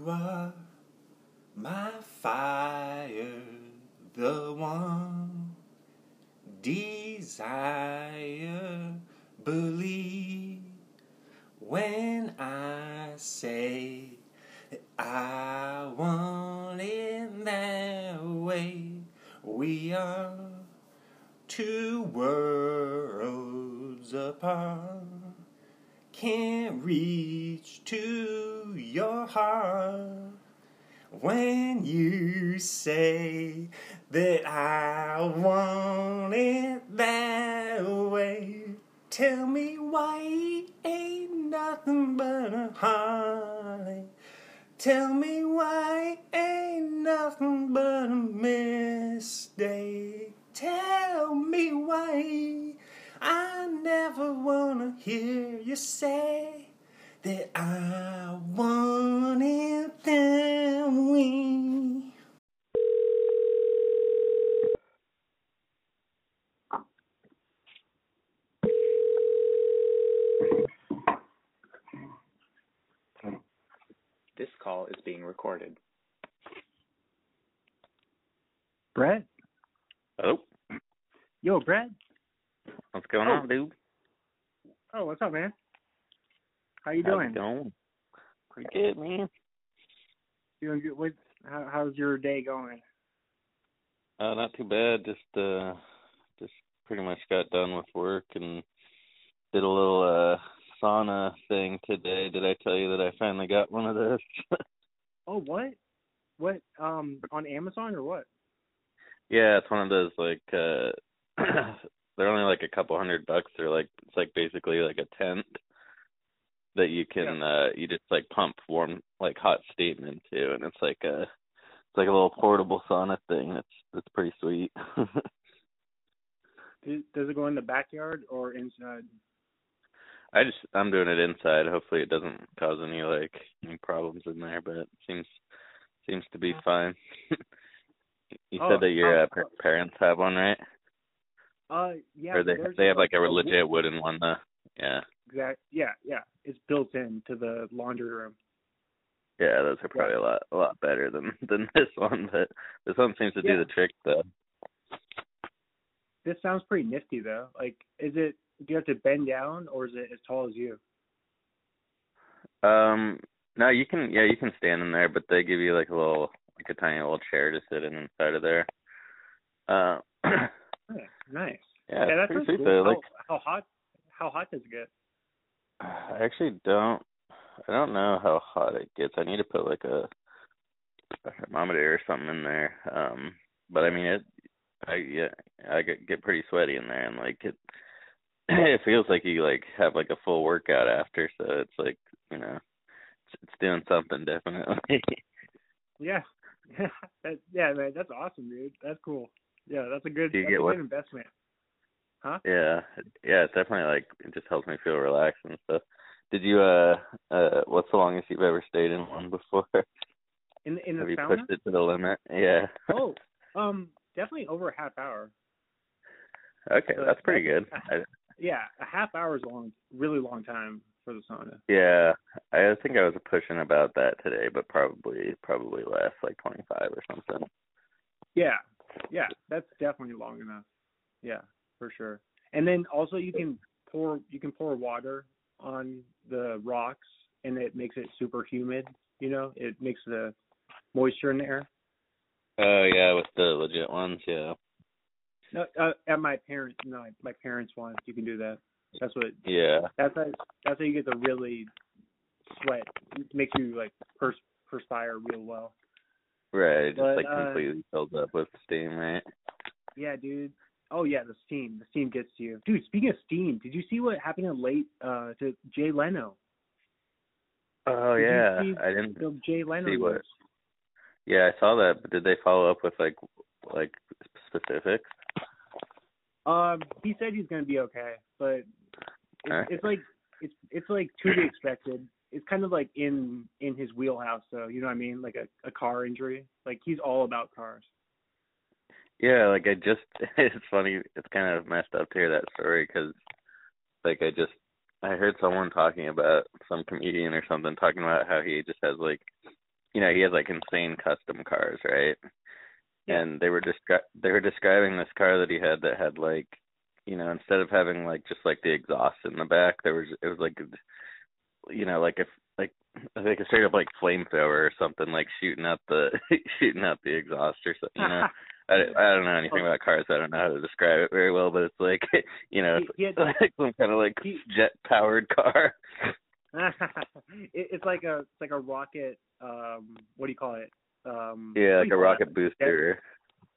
You are my fire, the one desire. Believe when I say that I want it that way. We are two worlds apart. Can't reach to your heart when you say that I want it that way. Tell me why it ain't nothing but a heartache. Tell me why it ain't nothing but a mistake. Tell me why I never wanna hear you say that I want it that way. This call is being recorded. Brett? Hello? Yo, Brett? What's going Oh. on, dude? Oh, what's up, man? How you How's doing? it going? Pretty good, man. Doing good. What? How, how's your day going? Uh, not too bad. Just uh, just pretty much got done with work and did a little uh sauna thing today. Did I tell you that I finally got one of those? Oh, what? What? Um, on Amazon or what? yeah, it's one of those like uh, they're only like a couple hundred bucks. They're like it's like basically like a tent that you can uh you just like pump warm like hot steam into and it's like a it's like a little portable sauna thing. That's that's pretty sweet. Does, does it go in the backyard or inside? I just I'm doing it inside. Hopefully it doesn't cause any like any problems in there, but it seems seems to be fine. you Oh, said that your uh, parents have one, right? Uh, yeah. or they they have like a legit wooden one though. Yeah. Exact. Yeah, yeah. It's built into the laundry room. Yeah, those are probably a lot a lot better than than this one, but this one seems to do the trick though. This sounds pretty nifty, though. Like, is it? Do you have to bend down, or is it as tall as you? Um no, you can yeah, you can stand in there, but they give you like a little like a tiny little chair to sit in inside of there. Uh Yeah, nice. yeah, yeah, it's that pretty sweet cool. though. How, Like how hot? How hot does it get? I actually don't. I don't know how hot it gets. I need to put like a, a thermometer or something in there. Um, but I mean it. I yeah, I get get pretty sweaty in there, and like it. It feels like you like have like a full workout after, so it's like you know, it's, it's doing something definitely. Yeah, yeah, that, yeah, man, that's awesome, dude. That's cool. Yeah, that's a good, Do you that's get a what- good investment. Huh? yeah, yeah, it's definitely like it just helps me feel relaxed and stuff. Did you uh uh what's the longest you've ever stayed in one before? In in the have you sauna? pushed it to the limit? Yeah. Oh, um, definitely over a half hour. Okay, that's pretty good. I, Yeah, a half hour is a long, really long time for the sauna. yeah, I think I was pushing about that today, but probably probably less, like twenty five or something. Yeah, yeah, that's definitely long enough. Yeah, for sure. And then also you can pour you can pour water on the rocks, and it makes it super humid. You know, it makes the moisture in the air. Oh yeah, with the legit ones, yeah, No, uh, at my parents, no, my parents' one, you can do that. That's what. yeah, That's how. That's how you get the really sweat. It makes you like pers- perspire real well. Right. It just like uh, completely fills up with steam, right? Yeah, dude. Oh yeah, the steam. The steam gets to you, dude. Speaking of steam, did you see what happened in late uh to Jay Leno? Oh Did yeah, I didn't. The Jay Leno. see what- news? Yeah, I saw that, but did they follow up with like like specifics? Um, he said he's gonna be okay, but it's, Okay. it's like it's it's like to be expected. It's kind of like in in his wheelhouse, though. You know what I mean? Like a a car injury. Like he's all about cars. Yeah, like I just it's funny. It's kind of messed up to hear that story because like I just I heard someone talking about some comedian or something talking about how he just has like you know, he has like insane custom cars, right? Yeah. And they were descri- they were describing this car that he had that had like, you know, instead of having like just like the exhaust in the back, there was it was like, you know, like if like like a straight up like flamethrower or something like shooting out the shooting out the exhaust or something. You know, I I don't know anything about cars. So I don't know how to describe it very well, but it's like you know, it's like some kind of like jet powered car. it, it's like a it's like a rocket. Um, what do you call it? Um, Yeah, like a rocket booster.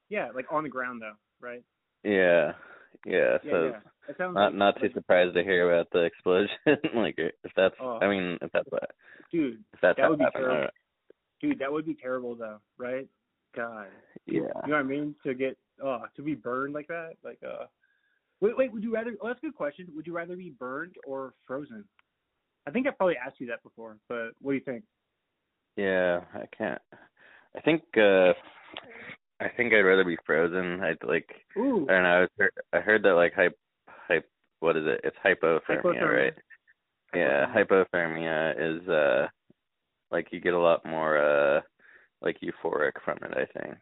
Yeah, like on the ground though, right? Yeah, yeah. Yeah, So yeah. Not like, not too surprised to hear about the explosion. like if that's, Oh. I mean, if that's what, dude, if that's that would be happened, terrible. uh, dude, that would be terrible though, right? God, yeah. you know what I mean? To get uh to be burned like that, like uh. Wait, wait. Would you rather? Oh, that's a good question. Would you rather be burned or frozen? I think I probably asked you that before, but what do you think? Yeah, I can't. I think uh I think I'd rather be frozen. I'd like Ooh, I don't know. I, heard, I heard that like hype hype what is it? It's hypothermia, Hypothermia. right? Yeah, hypothermia is uh like you get a lot more uh like euphoric from it, I think.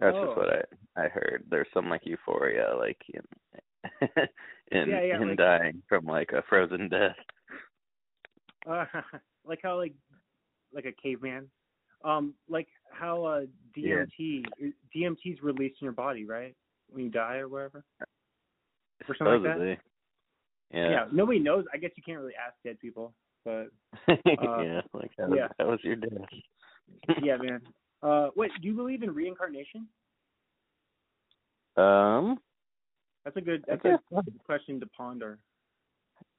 That's Oh. just what I I heard. There's some like euphoria like in in Yeah, yeah, in like- dying from like a frozen death. uh, like how like like a caveman, um, like how uh Yeah. DMT DMT is released in your body, right? When you die or whatever. Or something like that? Supposedly. Yeah. Yeah. nobody knows. I guess you can't really ask dead people, but yeah, like that was, yeah. that was your death. yeah, man. Uh, wait, do you believe in reincarnation? Um, That's a good. That's a good question to ponder.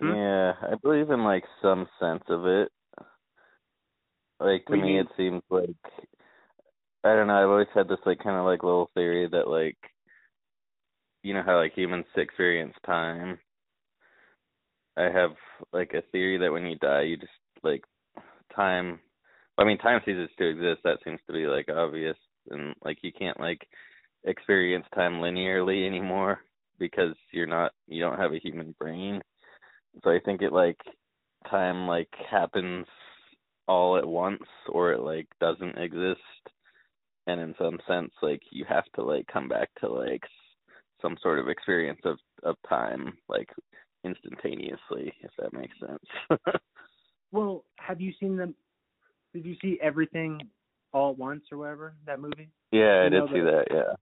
Hmm? Yeah, I believe in like some sense of it. Like to you me, it seems like I don't know. I've always had this like kind of like little theory that like you know how like humans experience time. I have like a theory that when you die, you just like time. I mean, time ceases to exist. That seems to be like obvious, and like you can't like experience time linearly anymore because you're not you don't have a human brain. So I think it like time like happens all at once or it like doesn't exist. And in some sense like you have to like come back to like some sort of experience of of time like instantaneously if that makes sense. Well, have you seen them? Did you see everything all at once or whatever? That movie? yeah, I did see the- that, yeah.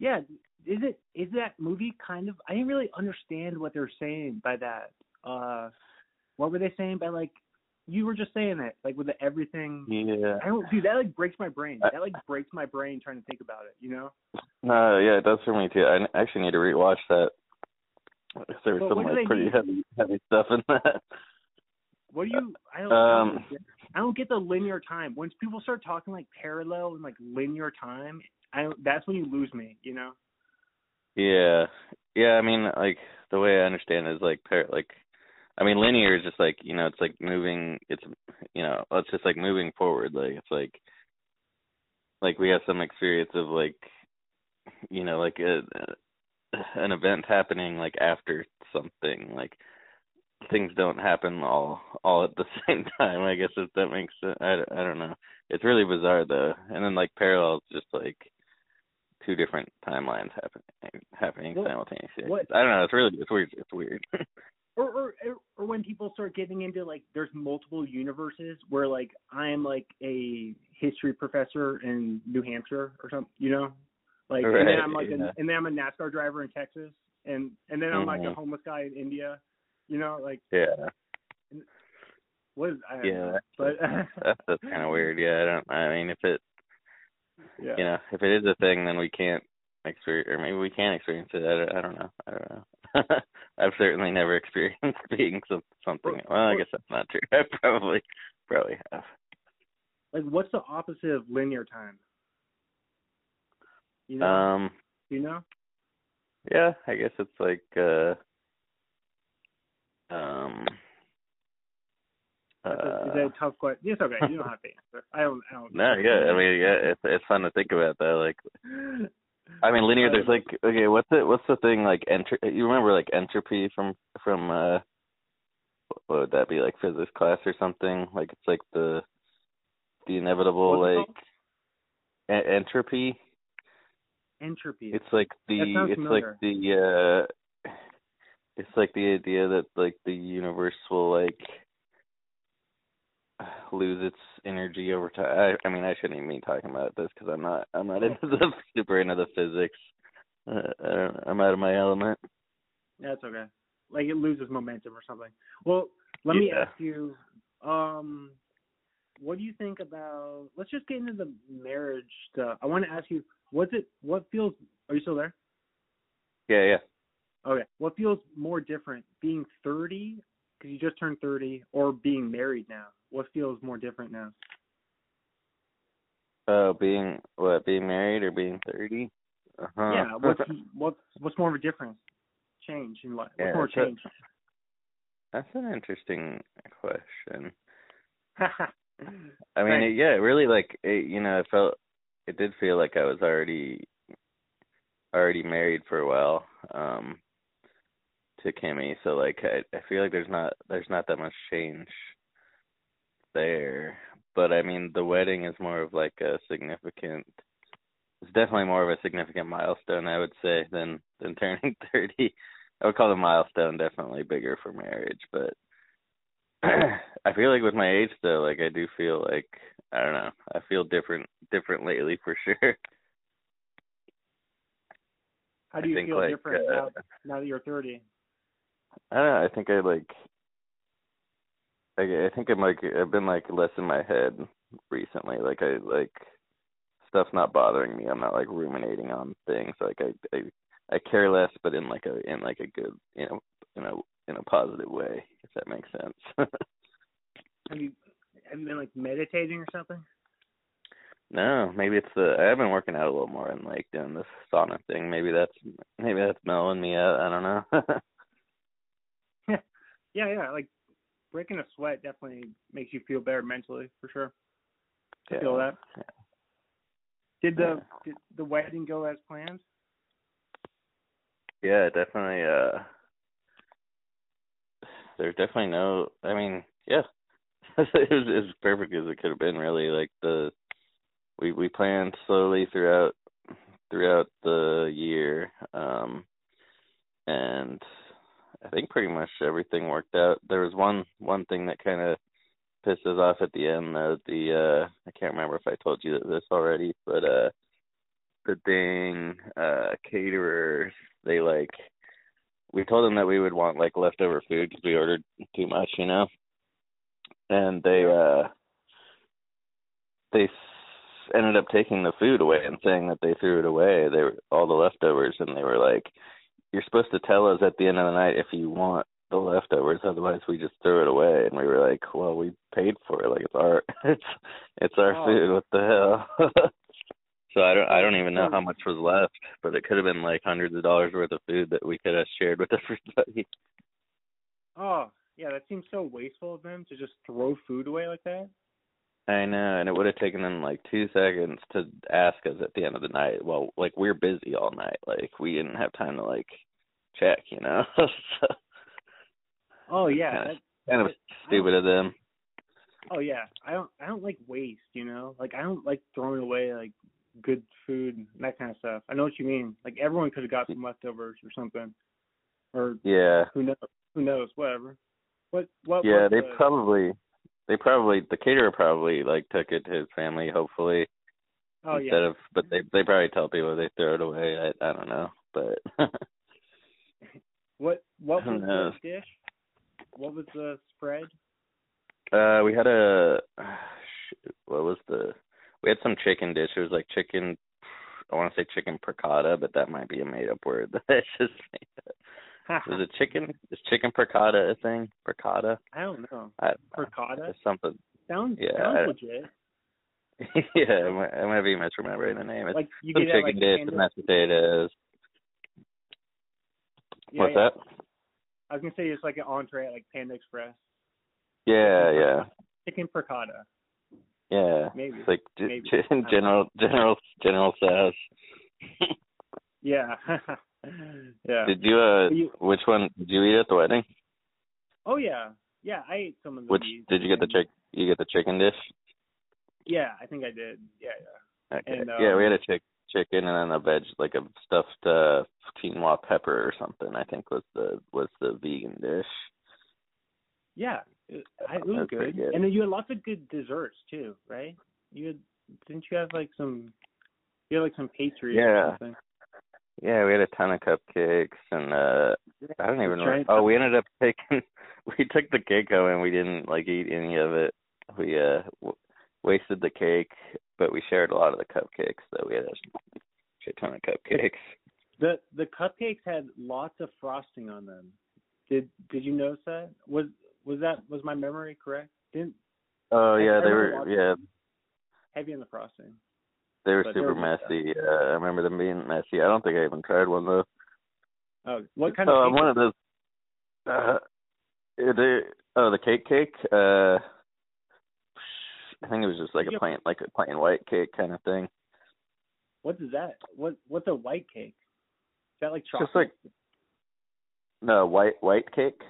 Yeah. Is it is that movie kind of? I didn't really understand what they're saying by that. Uh, what were they saying by like? You were just saying it like with the everything. Yeah. I don't, dude. That like breaks my brain. That like breaks my brain trying to think about it. You know. No, yeah, it does for me too. I actually need to rewatch that. There was some like pretty heavy heavy stuff in that. What do you? I don't. Um, I don't get the linear time. Once people start talking like parallel and like linear time, I don't, that's when you lose me. You know. Yeah, yeah. I mean, like the way I understand it is like par- like, I mean, linear is just like you know, it's like moving. It's you know, it's just like moving forward. Like it's like, like we have some experience of like, you know, like a, an event happening like after something. Like things don't happen all all at the same time. I guess if that makes sense. I, I don't know. It's really bizarre though. And then like parallel is just like two different timelines happening happening Well, simultaneously. what- I don't know. It's really it's weird. It's weird. Or, or or when people start getting into like there's multiple universes where like I'm like a history professor in New Hampshire or something, you know, like and then I'm like yeah. a, and then I'm a NASCAR driver in Texas and and then I'm like a Mhm. homeless guy in India, you know, like yeah. what is I Yeah, know. but That's that's kind of weird. Yeah. I don't. I mean, if it yeah. you know if it is a thing, then we can't experience, or maybe we can experience it. I don't, I don't know. I don't know. I've certainly never experienced being some, something. Well, I guess that's not true. I probably probably have. Like what's the opposite of linear time? You know, Um. you know. Yeah, I guess it's like uh um a, is that uh a tough question? It's okay. You don't have to answer. I don't. I don't. no, yeah, I mean yeah, it's it's fun to think about though. Like I mean linear there's like okay, what's it what's the thing like enter you remember like entropy from from uh what would that be like physics class or something? Like it's like the the inevitable What's like entropy. Entropy. It's like the it's familiar. like the uh it's like the idea that like the universe will like lose its energy over time. I, I mean, I shouldn't even be talking about this because I'm not I'm not into the super into the physics. Uh, i i'm out of my element. Yeah, that's okay. Like it loses momentum or something. Well, let me ask you, um, what do you think about? Let's just get into the marriage stuff. I want to ask you, what's it? What feels? Are you still there? Yeah, yeah. Okay. What feels more different, being 30 because you just turned 30, or being married now? What feels more different now? Uh, being what? Being married or being thirty? Uh-huh. Yeah. What's what's what's more of a difference? Change in life. What's Yeah, more change? That's an interesting question. I mean, it, yeah, it really like it, you know, it felt it did feel like I was already already married for a while um to Kimmy, so like I I feel like there's not there's not that much change there. But I mean, the wedding is more of like a significant it's definitely more of a significant milestone, I would say, than than turning 30. I would call the milestone definitely bigger for marriage, but I feel like with my age though, like I do feel like I don't know. I feel different different lately for sure. How do you feel like, different uh, now, now that you're 30? I don't know, I think I like I I think I'm like I've been like less in my head recently. Like I like stuff's not bothering me. I'm not like ruminating on things. Like I I I care less but in like a in like a good you know in a in a positive way, if that makes sense. Have you have you been like meditating or something? No, maybe it's the I have been working out a little more and like doing this sauna thing. Maybe that's maybe that's mellowing me out. I don't know. Yeah, yeah. Like breaking a sweat definitely makes you feel better mentally for sure. I feel that. Did the did the wedding go as planned? Yeah, definitely. Uh, there's definitely no. I mean, yeah, it was as perfect as it could have been. Really, like the we we planned slowly throughout throughout the year, um, and I think pretty much everything worked out. There was one one thing that kind of pissed us off at the end though. The uh, I can't remember if I told you this already, but uh, the dang uh caterers they like we told them that we would want like leftover food because we ordered too much, you know. And they uh they s- ended up taking the food away and saying that they threw it away. They were all the leftovers, and they were like, "You're supposed to tell us at the end of the night if you want the leftovers, otherwise we just throw it away." And we were like, "Well, we paid for it. Like it's our it's it's our Oh. food. What the hell?" so I don't I don't even know how much was left, but it could have been like hundreds of dollars worth of food that we could have shared with everybody. Oh, yeah, that seems so wasteful of them to just throw food away like that. I know, and it would have taken them like two seconds to ask us at the end of the night. Well, like we're busy all night, like we didn't have time to like check, you know. so Oh yeah. Yeah. That, kind of stupid of them. oh yeah. I don't I don't like waste, you know? Like I don't like throwing away like good food and that kind of stuff. I know what you mean. Like everyone could have got some leftovers or something. Or Yeah, who knows who knows, whatever. What what yeah. They the- probably, they probably, the caterer probably like took it to his family, hopefully Oh instead yeah. of. But they they probably tell people they throw it away. I I don't know, but What what was knows? the dish? What was the spread? uh, we had a what was the? We had some chicken dish. It was like chicken. I want to say chicken piccata, but that might be a made up word. That's just made up. Was it chicken? Is chicken piccata a thing? Piccata? I don't know. I It's something. Sounds Yeah, sounds I- legit. yeah, I might, be misremembering the name. It's Like you some chicken like dish, some mashed potatoes. yeah, What's yeah. that? I was gonna say it's like an entree at like Panda Express. Yeah, yeah, Chicken piccata. yeah. Maybe. It's like Maybe. general, general, general sauce. Yeah. yeah. Did you uh? You- Which one did you eat at the wedding? oh yeah. Yeah, I ate some of the Which did you get the chick? You get the chicken dish? Yeah, I think I did. Yeah, yeah. Okay. And, yeah, we um, had a chick chicken and then a veg like a stuffed uh quinoa pepper or something. I think was the was the vegan dish. Yeah, it, I- it was good. good. And then you had lots of good desserts too, right? You had didn't you have like some you had like some pastries Yeah. or something? Yeah, we had a ton of cupcakes and uh I don't even know. Oh, we ended up taking we took the cake home and we didn't like eat any of it. We uh w- wasted the cake, but we shared a lot of the cupcakes. So we had a shit ton of cupcakes. The the cupcakes had lots of frosting on them. Did did you notice that? Was was that was my memory correct? Didn't Oh yeah, they were yeah, heavy on the frosting. They were But super messy. Uh, I remember them being messy. I don't think I even tried one though. Oh, what kind oh, of I'm cake? one of those. Uh, the oh the cake cake. Uh, I think it was just like a plain like a plain white cake kind of thing. What is that? What what's a white cake? Is that like chocolate? Just like no white white cake.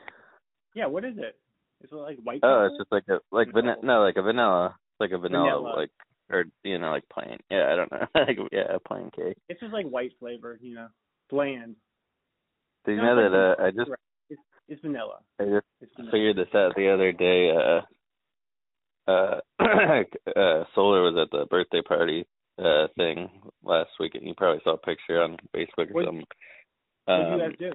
yeah. What is it? Is it like white? Oh, it's just like a like vanilla. No, like a vanilla. It's like a vanilla, Vanilla. like or you know like plain. Yeah, I don't know. like yeah, plain cake. It's just like white flavor, you know, bland. Did you No, know that? Uh, I just It's it's vanilla. I just It's vanilla. figured this out the other day. Uh, uh, uh, Solar was at the birthday party uh thing last week, and you probably saw a picture on Facebook or What- something. What did Um, you guys do?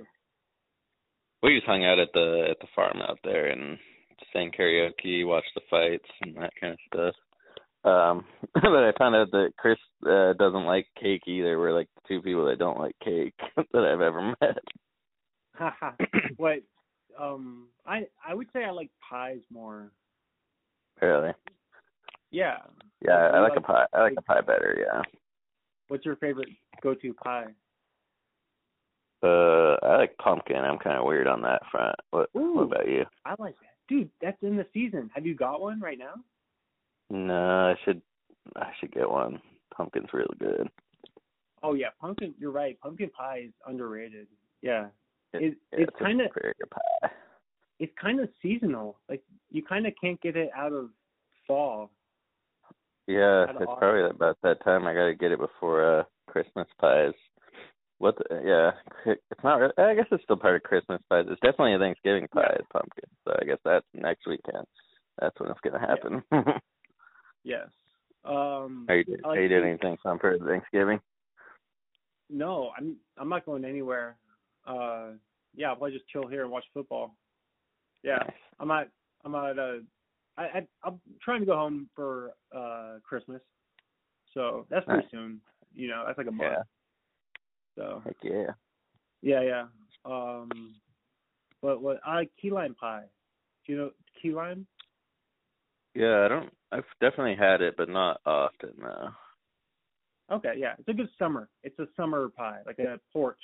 we just hung out at the at the farm out there and sang karaoke, watched the fights, and that kind of stuff. Um, but I found out that Chris uh, doesn't like cake either. We're like the two people that don't like cake that I've ever met. Haha. what? Um, I I would say I like pies more. Really? Yeah. Yeah, I, I You like a pie. I like a pie better. Yeah. What's your favorite go-to pie? Uh, I like pumpkin. I'm kind of weird on that front. What, Ooh. what about you? I like that, dude. That's in the season. Have you got one right now? No, I should. I should get one. Pumpkin's real good. Oh yeah, pumpkin. You're right. Pumpkin pie is underrated. Yeah, It, It- yeah, it's a kinda- pie. it's kind of seasonal. Like you kind of can't get it out of fall. Yeah, it's odd. probably about that time. I gotta get it before uh Christmas pies. What? The, yeah, it's not. Really, I guess it's still part of Christmas pies. It's definitely a Thanksgiving pie. Yeah. pumpkin. So I guess that's next weekend. That's when it's gonna happen. Yes. Um. are you doing, I like are you doing anything fun for Thanksgiving? No, I'm I'm not going anywhere. Uh, yeah, I'll probably just chill here and watch football. Yeah, Nice. I'm at I'm at uh, I, I I'm trying to go home for uh Christmas, so that's pretty Nice. soon. You know, that's like a month. Yeah. So Heck yeah. yeah, yeah. Um, but what I key lime pie. Do you know key lime? Yeah, I don't. I've definitely had it, but not often. though. Okay, yeah, it's a good summer. It's a summer pie, like a porch.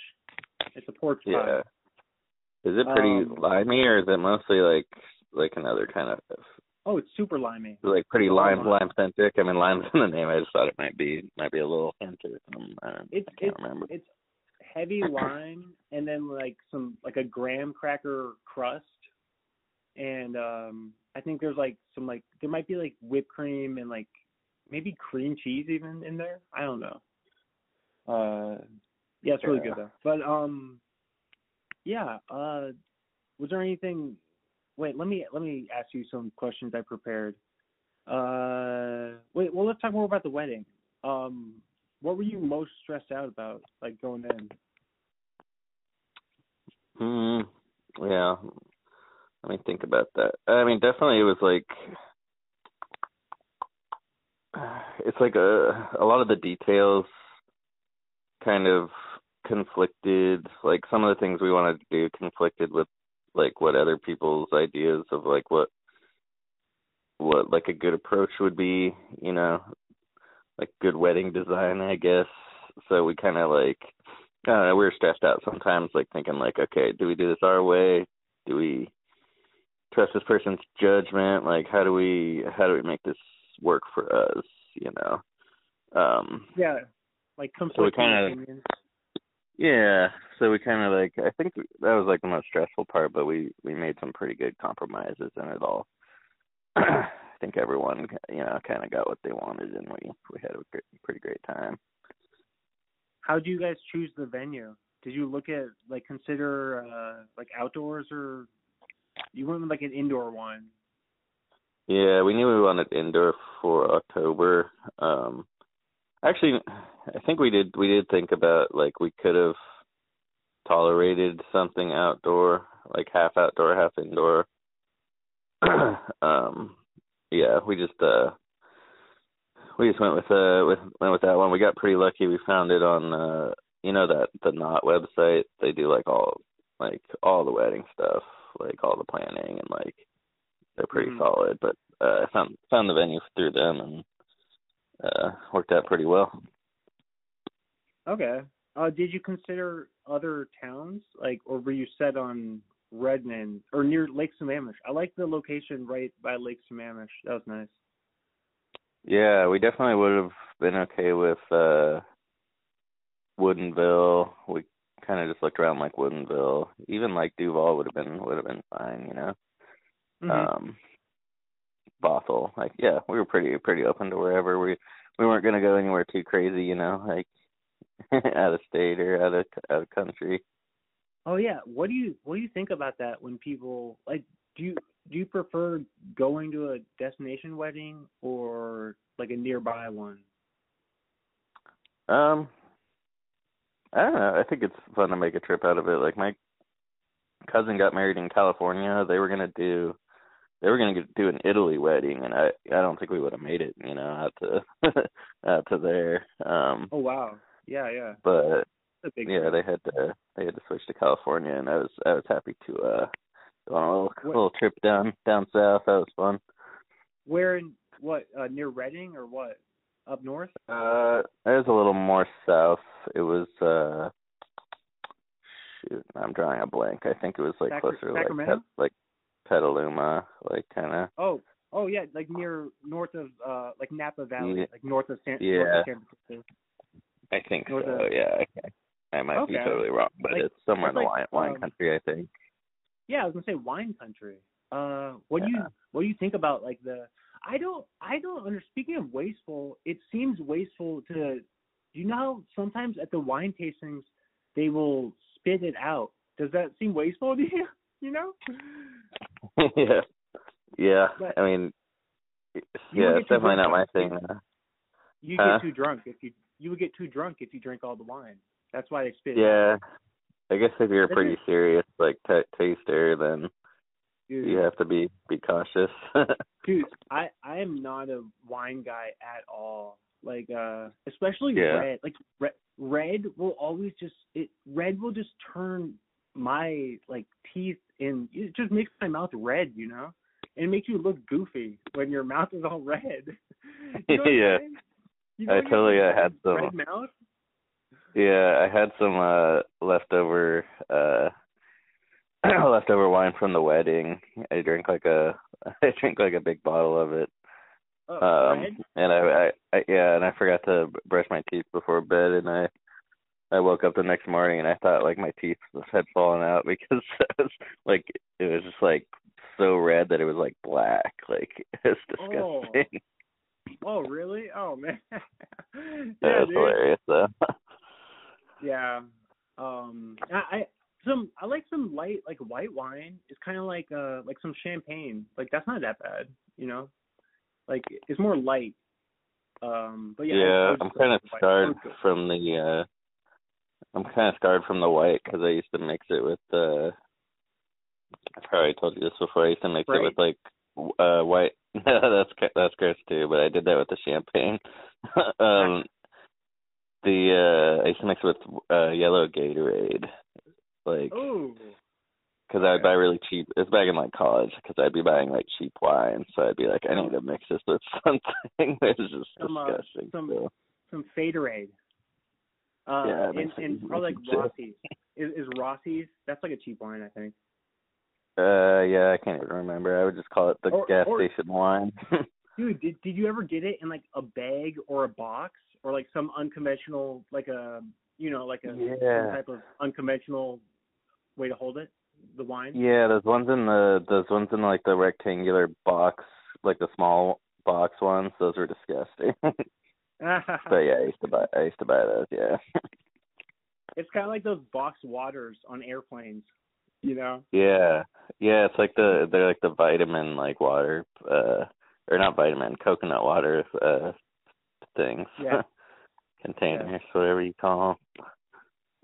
It's a porch pie. Yeah. Is it pretty Um, limey, or is it mostly like like another kind of Oh, it's super limey. like pretty lime lime centric? I mean, lime's in the name. I just thought it might be might be a little hint or something. I, don't, It's I can't it's remember. it's heavy lime and then like some like a graham cracker crust and um I think there's like some like there might be like whipped cream and like maybe cream cheese even in there. I don't know. Uh yeah, it's really Yeah. good though. But um yeah, uh was there anything wait, let me let me ask you some questions I prepared. Uh wait, well let's talk more about the wedding. Um what were you most stressed out about like going in? Hmm. Yeah. Let me think about that. I mean, definitely it was like it's like a a lot of the details kind of conflicted. Like some of the things we wanted to do conflicted with like what other people's ideas of like what what like a good approach would be, you know, like good wedding design, I guess. So we kind of like I don't know, we were stressed out sometimes, like thinking like, okay, do we do this our way? Do we trust this person's judgment? Like how do we how do we make this work for us, you know? Um Yeah, like So we conflicting kinda- opinions. yeah, so we kind of like I think that was like the most stressful part, but we we made some pretty good compromises in it all. I think everyone you know kind of got what they wanted, and we we had a great, pretty great time. How do you guys choose the venue? Did you look at like consider uh like outdoors or you went with like an indoor one? Yeah, we knew we wanted indoor for October. Um actually I think we did we did think about like we could have tolerated something outdoor, like half outdoor, half indoor. um yeah, we just uh we just went with uh with went with that one. We got pretty lucky. We found it on uh you know that the Knot website. They do like all like all the wedding stuff, like all the planning and like they're pretty Mhm. solid. But uh I found found the venue through them and uh worked out pretty well. Okay. Uh did you consider other towns? Like or were you set on Redmond or near Lake Sammamish? I like the location right by Lake Sammamish. That was nice. Yeah, we definitely would have been okay with uh Woodinville. We kind of just looked around like Woodinville. Even like Duvall would have been would have been fine, you know. Mhm. Um Bothell, like yeah, we were pretty pretty open to wherever we we weren't gonna go anywhere too crazy, you know, like out of state or out of out of country. Oh yeah, what do you what do you think about that when people like do you do you prefer going to a destination wedding or like a nearby one? Um, I don't know. I think it's fun to make a trip out of it. Like my cousin got married in California. They were gonna do, they were gonna do an Italy wedding, and I I don't think we would have made it, you know, out to out to there. Um, Oh wow, yeah, yeah, but That's a big yeah, they had to they had to switch to California, and I was I was happy to uh go on a little What- little trip down down south. That was fun. Where in what uh, near Redding or what? Up north? Uh, it was a little more south. It was uh, shoot, I'm drawing a blank. I think it was like closer to like Pet, like Petaluma, like kind of. Oh, oh yeah, like near north of uh like Napa Valley, Yeah. like north of San, north Yeah. of San Francisco. I think North so. of- Yeah, I, I might be totally wrong, but Like- it's somewhere in the that's wine, like, wine um, country. I think. Yeah, I was gonna say wine country. Uh, what do you what do you think about like the? I don't I don't under. Speaking of wasteful, it seems wasteful to. You know sometimes at the wine tastings they will spit it out. Does that seem wasteful to you? You know? yeah, yeah. But- I mean, yeah, it's definitely not my thing. uh, You Huh? get too drunk if you you would get too drunk if you drink all the wine. That's why they spit. it out. Yeah, I guess if you're a pretty serious like t- taster, then Dude, you have to be be cautious. dude, I I am not a wine guy at all. Like uh especially Yeah. red. Like red red will always just it red will just turn my like teeth and it just makes my mouth red, you know? And it makes you look goofy when your mouth is all red. you know Yeah. I when you have, totally, like, uh, had red some- mouth? Yeah, I had some uh leftover uh leftover wine from the wedding. I drank like a I drank like a big bottle of it. Oh, Um and I, I I yeah, and I forgot to brush my teeth before bed and I I woke up the next morning and I thought like my teeth had fallen out because it was like it was just like so red that it was like black. Like it's Oh. disgusting. Oh really? Oh man. Yeah, was dude. hilarious though. Yeah. Um I, I some I like some light like white wine. It's kind of like uh like some champagne. Like that's not that bad, you know? Like it's more light. Um but yeah. Yeah, I'm kind of scarred from the. uh I'm kind of scarred from the white because I used to mix it with. uh I probably told you this before. I used to mix Right. it with like uh white. that's that's gross too, but I did that with the champagne. um The uh I used to mix it with uh yellow Gatorade, like Oh. because I'd buy really cheap. It's back in like college because I'd be buying like cheap wine, so I'd be like, I need to mix this with something. it's just Some, uh, disgusting. some- so. Some Faderade. Uh Yeah, and, and probably like. Rossi's. Is is Rossi's that's like a cheap wine, I think. Uh, yeah, I can't even remember. I would just call it the Or- gas or- station wine. Dude, did did you ever get it in like a bag or a box or like some unconventional like a you know like a some Yeah. type of unconventional way to hold it? The wine. yeah, those ones in the those ones in like the rectangular box like the small box ones. Those were disgusting. but yeah, I used to buy I used to buy those. Yeah. it's kind of like those box waters on airplanes, you know. Yeah, yeah. It's like the they're like the vitamin like water, uh, or not vitamin, coconut water uh things. Yeah. Containers, whatever you call them.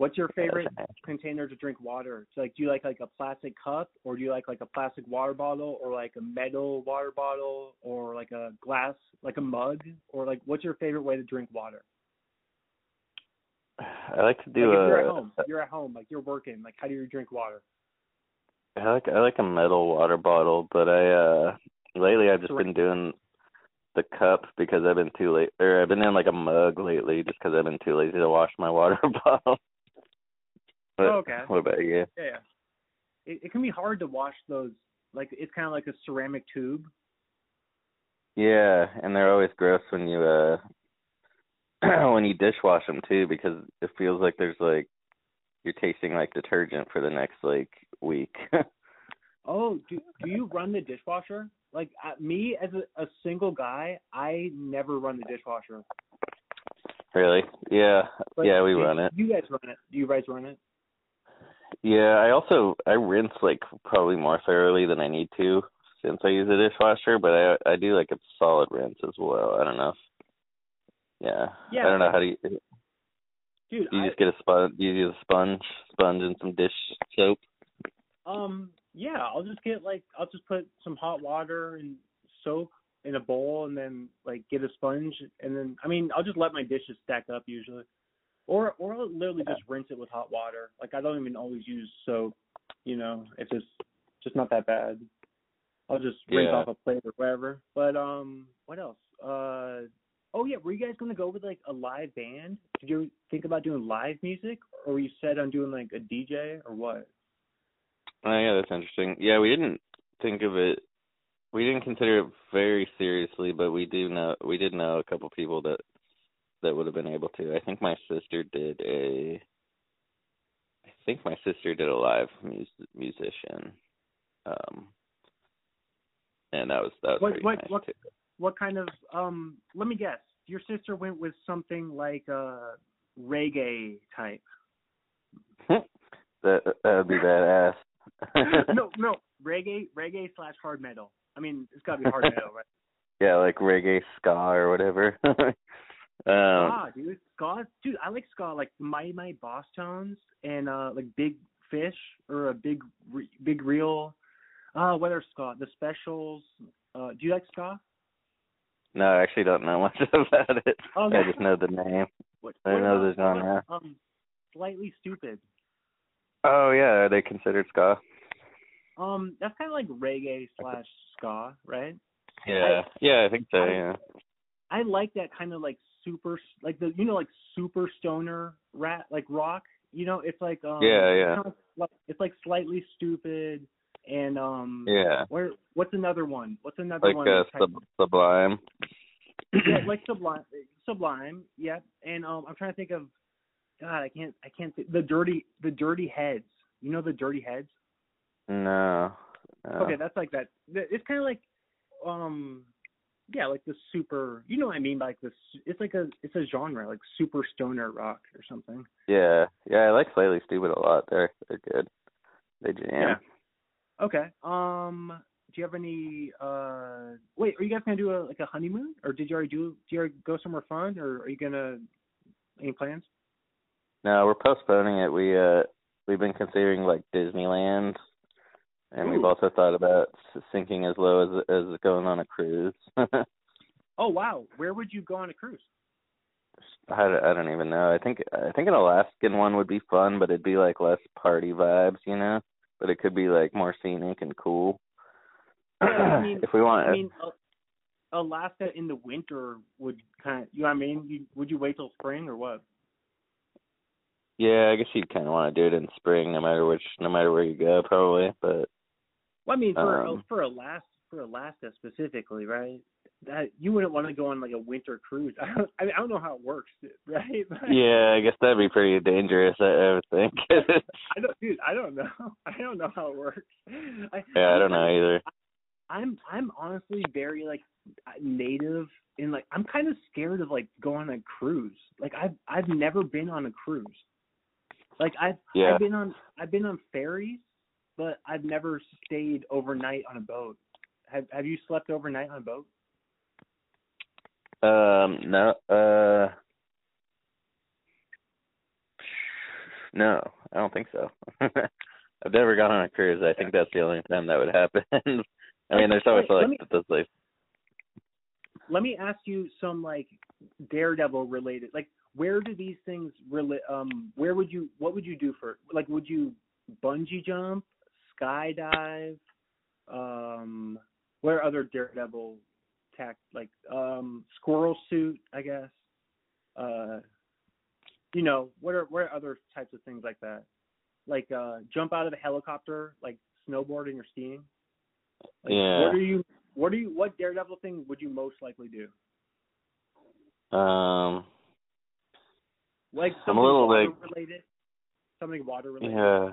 What's your favorite container to drink water? So like, do you like like a plastic cup, or do you like like a plastic water bottle, or like a metal water bottle, or like a glass, like a mug, or like what's your favorite way to drink water? I like to do like a. If you're at home. You're at home. Like you're working. Like how do you drink water? I like I like a metal water bottle, but I uh lately I've just been doing the cup because I've been too late, or I've been in like a mug lately just because I've been too lazy to wash my water bottle. But oh, okay. What about you? Yeah, yeah. it, it can be hard to wash those. Like it's kind of like a ceramic tube. Yeah, and they're always gross when you uh when you dishwash them too because it feels like there's like you're tasting like detergent for the next like week. oh, do do you run the dishwasher? Like uh, me as a, a single guy, I never run the dishwasher. Really? Yeah. But yeah, we you, run it. You guys run it. Do you guys run it. Yeah, I also I rinse like probably more thoroughly than I need to since I use a dishwasher, but I I do like a solid rinse as well. I don't know. If, yeah. Yeah. I don't know how do you Dude, you I, just get a sponge you use a sponge sponge and some dish soap. Um, yeah, I'll just get like I'll just put some hot water and soap in a bowl and then like get a sponge and then I mean I'll just let my dishes stack up usually. Or or I'll literally just rinse it with hot water. Like I don't even always use soap, you know, it's just just not that bad. I'll just rinse Yeah. off a plate or whatever. But um what else? Uh oh yeah, were you guys gonna go with like a live band? Did you think about doing live music or were you set on doing like a DJ or what? Oh yeah, that's interesting. Yeah, we didn't think of it. We didn't consider it very seriously, but we do know we did know a couple people that that would have been able to. I think my sister did a. I think my sister did a live mus- musician, um, and that was that was What- pretty what- nice what- too. what kind of um let me guess your sister went with something like a reggae type that that would be badass. no no reggae reggae slash hard metal i mean it's got to be hard metal right yeah, like reggae ska or whatever. Um, ah dude ska dude i like ska like my my boss tones and uh like big fish or a big Re- big real uh what are ska the specials uh do you like ska no, I actually don't know much about it. Okay. I just know the name. what, I what know about- the genre. um Slightly Stoopid Oh yeah, are they considered ska? um that's kind of like reggae slash ska right Yeah, yeah, I think so. I- Yeah, I like that kind of like super like the you know like super stoner rat like rock. You know, it's like um Yeah, yeah. It's, kind of like, it's like Slightly Stoopid and um yeah, where what's another one? What's another like one? uh, that's sub- Sublime. yeah, like Sublime Sublime, yeah. And um I'm trying to think of God, I can't I can't think the dirty the dirty heads. You know the dirty heads? No. no. Okay, that's like that. It's kind of like, um, yeah, like the super. You know what I mean? by Like this, it's like a, it's a genre, like super stoner rock or something. Yeah, yeah, I like Slightly Stoopid a lot. They're they're good. They jam. Yeah. Okay. Um, do you have any? Uh, wait, are you guys gonna do a like a honeymoon, or did you already do? Do you already go somewhere fun, or are you gonna? Any plans? No, we're postponing it. We uh we've been considering like Disneyland, and we've also thought about sinking as low as as going on a cruise. Oh wow, where would you go on a cruise? don't- I don't even know. I think I think an Alaskan one would be fun, but it'd be like less party vibes, you know. But it could be like more scenic and cool. Yeah, I mean- if we want, I mean, Alaska in the winter would kind of, you know what I mean? You, would you wait till spring or what? yeah, I guess you'd kind of want to do it in spring, no matter which, no matter where you go, probably. But Well, I mean, for Um, for Alaska, for Alaska specifically, right? That you wouldn't want to go on like a winter cruise. I don't, I, mean, I don't know how it works, right? yeah, I guess that'd be pretty dangerous. I, I would think. I don't, dude. I don't know. I don't know how it works. I, yeah, I don't know either. I'm I'm honestly very like native and like I'm kind of scared of like going on a cruise. Like I've I've never been on a cruise. Like I've Yeah. I've been on I've been on ferries, but I've never stayed overnight on a boat. Have Have you slept overnight on a boat? Um, no, uh, no, I don't think so. I've never gone on a cruise. I think that's the only time that would happen. I mean, there's always like me- like Let me ask you some like Daredevil related. Like, where do these things relate? Um, where would you? What would you do for? Like, would you bungee jump, skydive? Um, where other Daredevil tack like um squirrel suit? I guess. Uh, you know, what are what are other types of things like that? Like uh, jump out of a helicopter, like snowboarding or skiing. Like, Yeah. What are you? What are you? What Daredevil thing would you most likely do? um Like I'm a something little, water like- related. Something water related. yeah.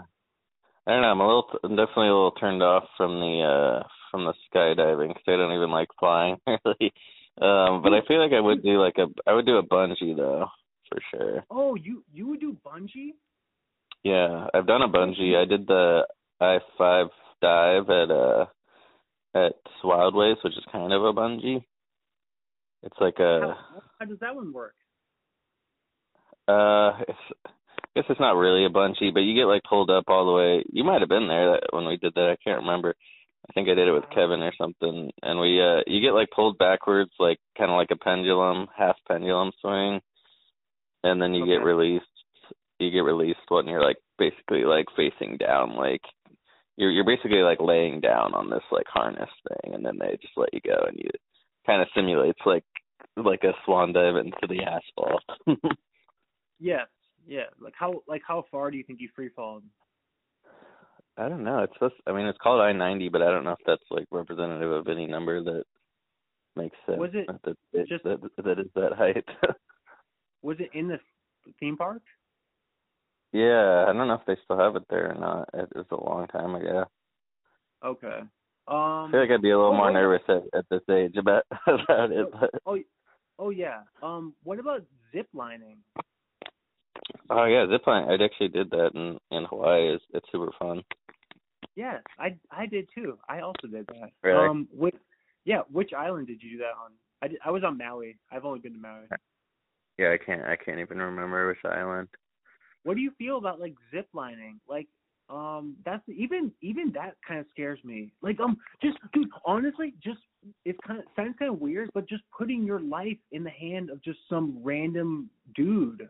I don't know. I'm a little, I'm definitely a little turned off from the uh from the skydiving because I don't even like flying really. Um, but I feel like I would do like a, I would do a bungee though for sure. Oh, you you would do bungee? Yeah, I've done a bungee. I did the I five dive at uh at Wild Waves, which is kind of a bungee. It's like a How, how does that one work? uh it's guess it's not really a bungee, but you get like pulled up all the way. You might have been there that, when we did that. I can't remember. I think I did it with Kevin or something. And we uh you get like pulled backwards like kind of like a pendulum, half pendulum swing. And then you get released. You get released when you're like basically like facing down like you're you're basically like laying down on this like harness thing and then they just let you go and you kind of simulates like like a swan dive into the asphalt. Yes. Yeah. Like how like how far do you think you free fall? I don't know. It's supposed. I mean, it's called I ninety, but I don't know if that's like representative of any number that makes sense. Was it that that, just- that, that is that height? Was it in the theme park? yeah, I don't know if they still have it there or not. It was a long time ago. Okay. Um, I feel like I'd be a little oh, more oh, nervous at, at this age about about it. But, oh oh yeah. Um what about zip lining? Oh yeah, zipline. I actually did that in in Hawaii. It's it's super fun. Yes, I I did too. I also did that. Really? Um which yeah, which island did you do that on? I did, I was on Maui. I've only been to Maui. Yeah, I can't I can't even remember which island. what do you feel about like zip lining like um that's even even that kind of scares me like um just dude honestly just it's kind of sounds kind of weird but just putting your life in the hand of just some random dude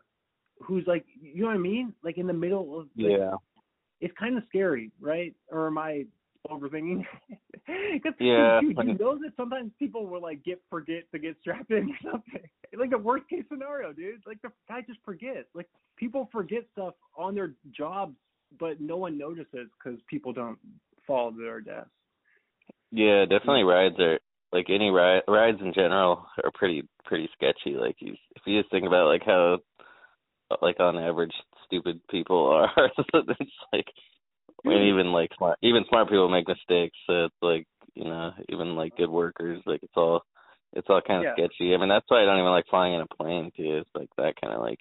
who's like you know what i mean? Like in the middle of like, Yeah. it's kind of scary right? Or am i overthinking? 'Cause, Yeah, dude, you know that sometimes people will like get forget to get strapped in or something. Like the worst case scenario dude. Like the guy just forgets. Like people forget stuff on their jobs but no one notices because people don't fall to their deaths. Yeah, definitely rides are like any ride rides in general are pretty pretty sketchy. Like you if you just think about like how like on average stupid people are it's like and hmm. even like smart even smart people make mistakes, so it's like, you know, even like good workers, like it's all it's all kind of Yeah. sketchy. I mean that's why I don't even like flying in a plane too. It's like that kind of like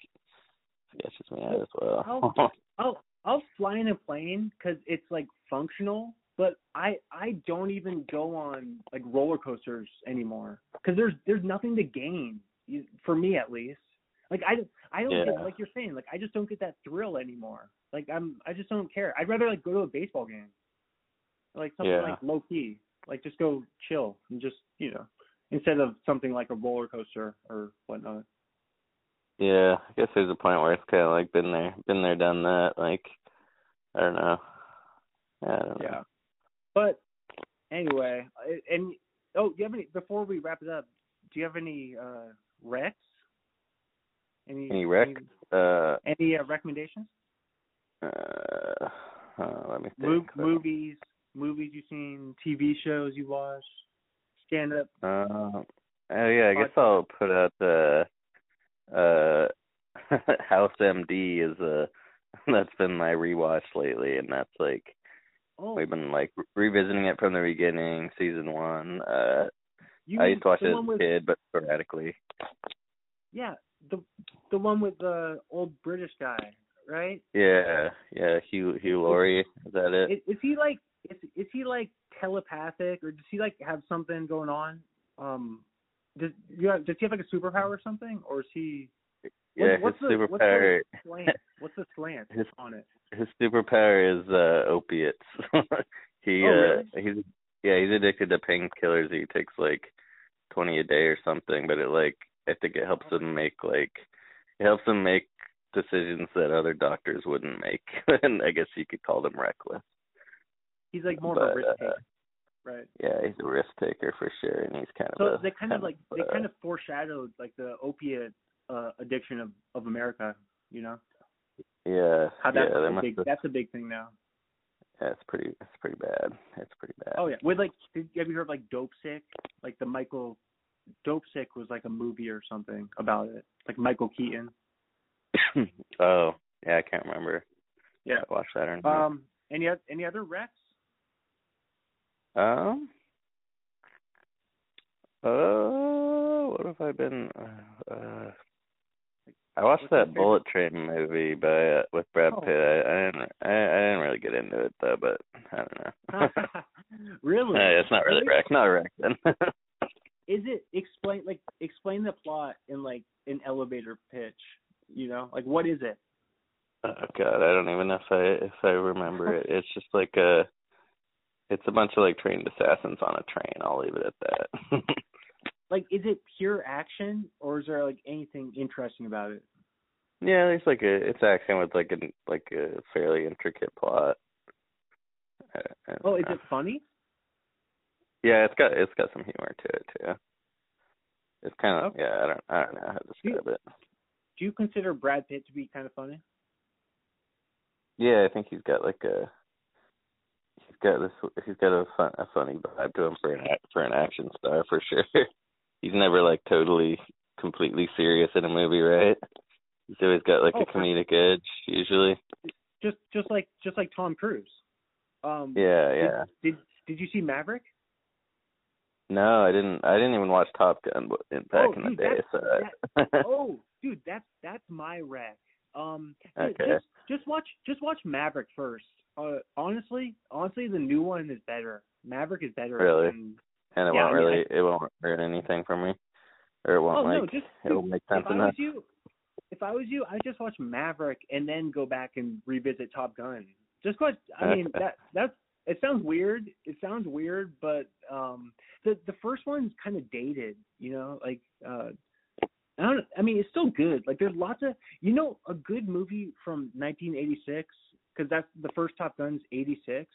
sketches me out as well. I'll I'll I'll fly in a plane because it's like functional, but I I don't even go on like roller coasters anymore because there's there's nothing to gain for me at least. Like I I don't Yeah. get like you're saying like I just don't get that thrill anymore. Like I'm I just don't care. I'd rather like go to a baseball game, like something Yeah. like low key, like just go chill and just you know instead of something like a roller coaster or whatnot. Yeah, I guess there's a point where it's kind of like been there, been there, done that. Like, I don't know. I don't know. Yeah. But anyway, and oh, do you have any before we wrap it up? Do you have any uh recs? Any Any rec? Uh, Any, any uh, recommendations? uh, uh, let me Mo- think. movies, movies you've seen, TV shows you watch, stand up. Uh, oh yeah, I guess I'll put out the uh House MD is uh that's been my rewatch lately, and that's like Oh, we've been like re- revisiting it from the beginning, season one. Uh, You I used to watch it as a kid, but sporadically. yeah the the one with the old British guy, right? Yeah, yeah. Hugh Hugh Laurie, is that it? Is, is he like is is he like telepathic or does he like have something going on? Um, does you have, does he have like a superpower or something, or is he? yeah, what's his the, superpower. What's the slant? What's the slant His- on it? his superpower is uh opiates. he Oh, uh he's yeah, he's addicted to painkillers. He takes like twenty a day or something, but it like I think it helps him make like it helps him make decisions that other doctors wouldn't make. and I guess you could call them reckless. He's like more But, of a risk uh, taker, right? Yeah, he's a risk taker for sure and he's kind So of a they kind of like they uh, kind of foreshadowed like the opiate uh, addiction of of America. You know yeah, how that's yeah, a big have, that's a big thing now. yeah, it's pretty it's pretty bad. It's pretty bad. Oh yeah, with like have you heard of, like Dope Sick? Like the Michael Dopesick was like a movie or something about it, like Michael Keaton. oh, yeah, I can't remember. Yeah. I watched that or not. Um, any any other Rex? Um. Uh, what have I been? Uh, uh I watched that Bullet Train movie by uh, with Brad Oh. Pitt. I, I didn't. I, I didn't really get into it though, but I don't know. really? Uh, it's not really wreck. Not a wreck then. Is it explain like explain the plot in like an elevator pitch? You know, like what is it? oh God, I don't even know if I if I remember it. It's just like a. It's a bunch of like trained assassins on a train. I'll leave it at that. Like, is it pure action or is there like anything interesting about it? yeah, there's like a. It's action with like a like a fairly intricate plot. I- I oh, don't Oh, is it funny? Yeah, it's got it's got some humor to it too. It's kind of Okay. yeah. I don't I don't know how to describe it. Do you consider Brad Pitt to be kind of funny? Yeah, I think he's got like a he's got this he's got a fun a funny vibe to him for an for an action star for sure. he's never like totally completely serious in a movie, right? He's always got like Oh, a comedic edge usually. Just just like just like Tom Cruise. Um, Yeah, did- yeah. Did did you see Maverick? No, I didn't. I didn't even watch Top Gun in- back Oh, in the day. So I- oh, dude, that's that's my wreck. Um, Okay. just just watch just watch Maverick first. Uh, honestly, honestly, the new one is better. Maverick is better. Really? than- and it Yeah, won't I mean, really it won't hurt anything for me, or it won't oh like no, just it'll dude, make sense if I enough. was you, if I was you, I just watch Maverick and then go back and revisit Top Gun. Just watch. I mean, Okay. that that's. It sounds weird. It sounds weird, but um, the the first one's kind of dated. You know, like uh, I don't. I mean, it's still good. Like there's lots of. You know, a good movie from 1986 because that's the first Top Gun's 86.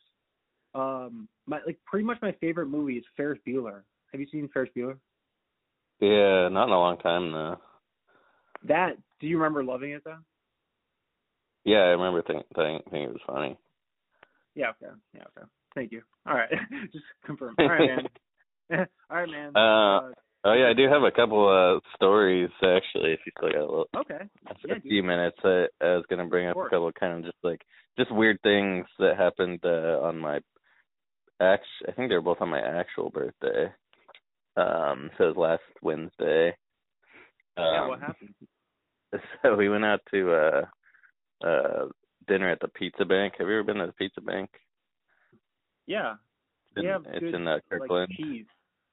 Um, my like pretty much my favorite movie is Ferris Bueller. Have you seen Ferris Bueller? Yeah, not in a long time though. That. Do you remember loving it though? Yeah, I remember think think think it was funny. Yeah, okay. Yeah, okay. Thank you. All right. Just confirm. All right, man. All right, man. Uh, Oh yeah, I do have a couple uh stories actually. If you still got a little, okay. a Yeah, dude. few minutes, I, I was gonna bring up a couple kind of just like just weird things that happened uh, on my act. I think they were both on my actual birthday. Um, so it was last Wednesday. yeah, Um, what happened? So we went out to uh uh dinner at the Pizza Bank. Have you ever been to the Pizza Bank? Yeah. They In- it's good in uh, like Kirkland. cheese.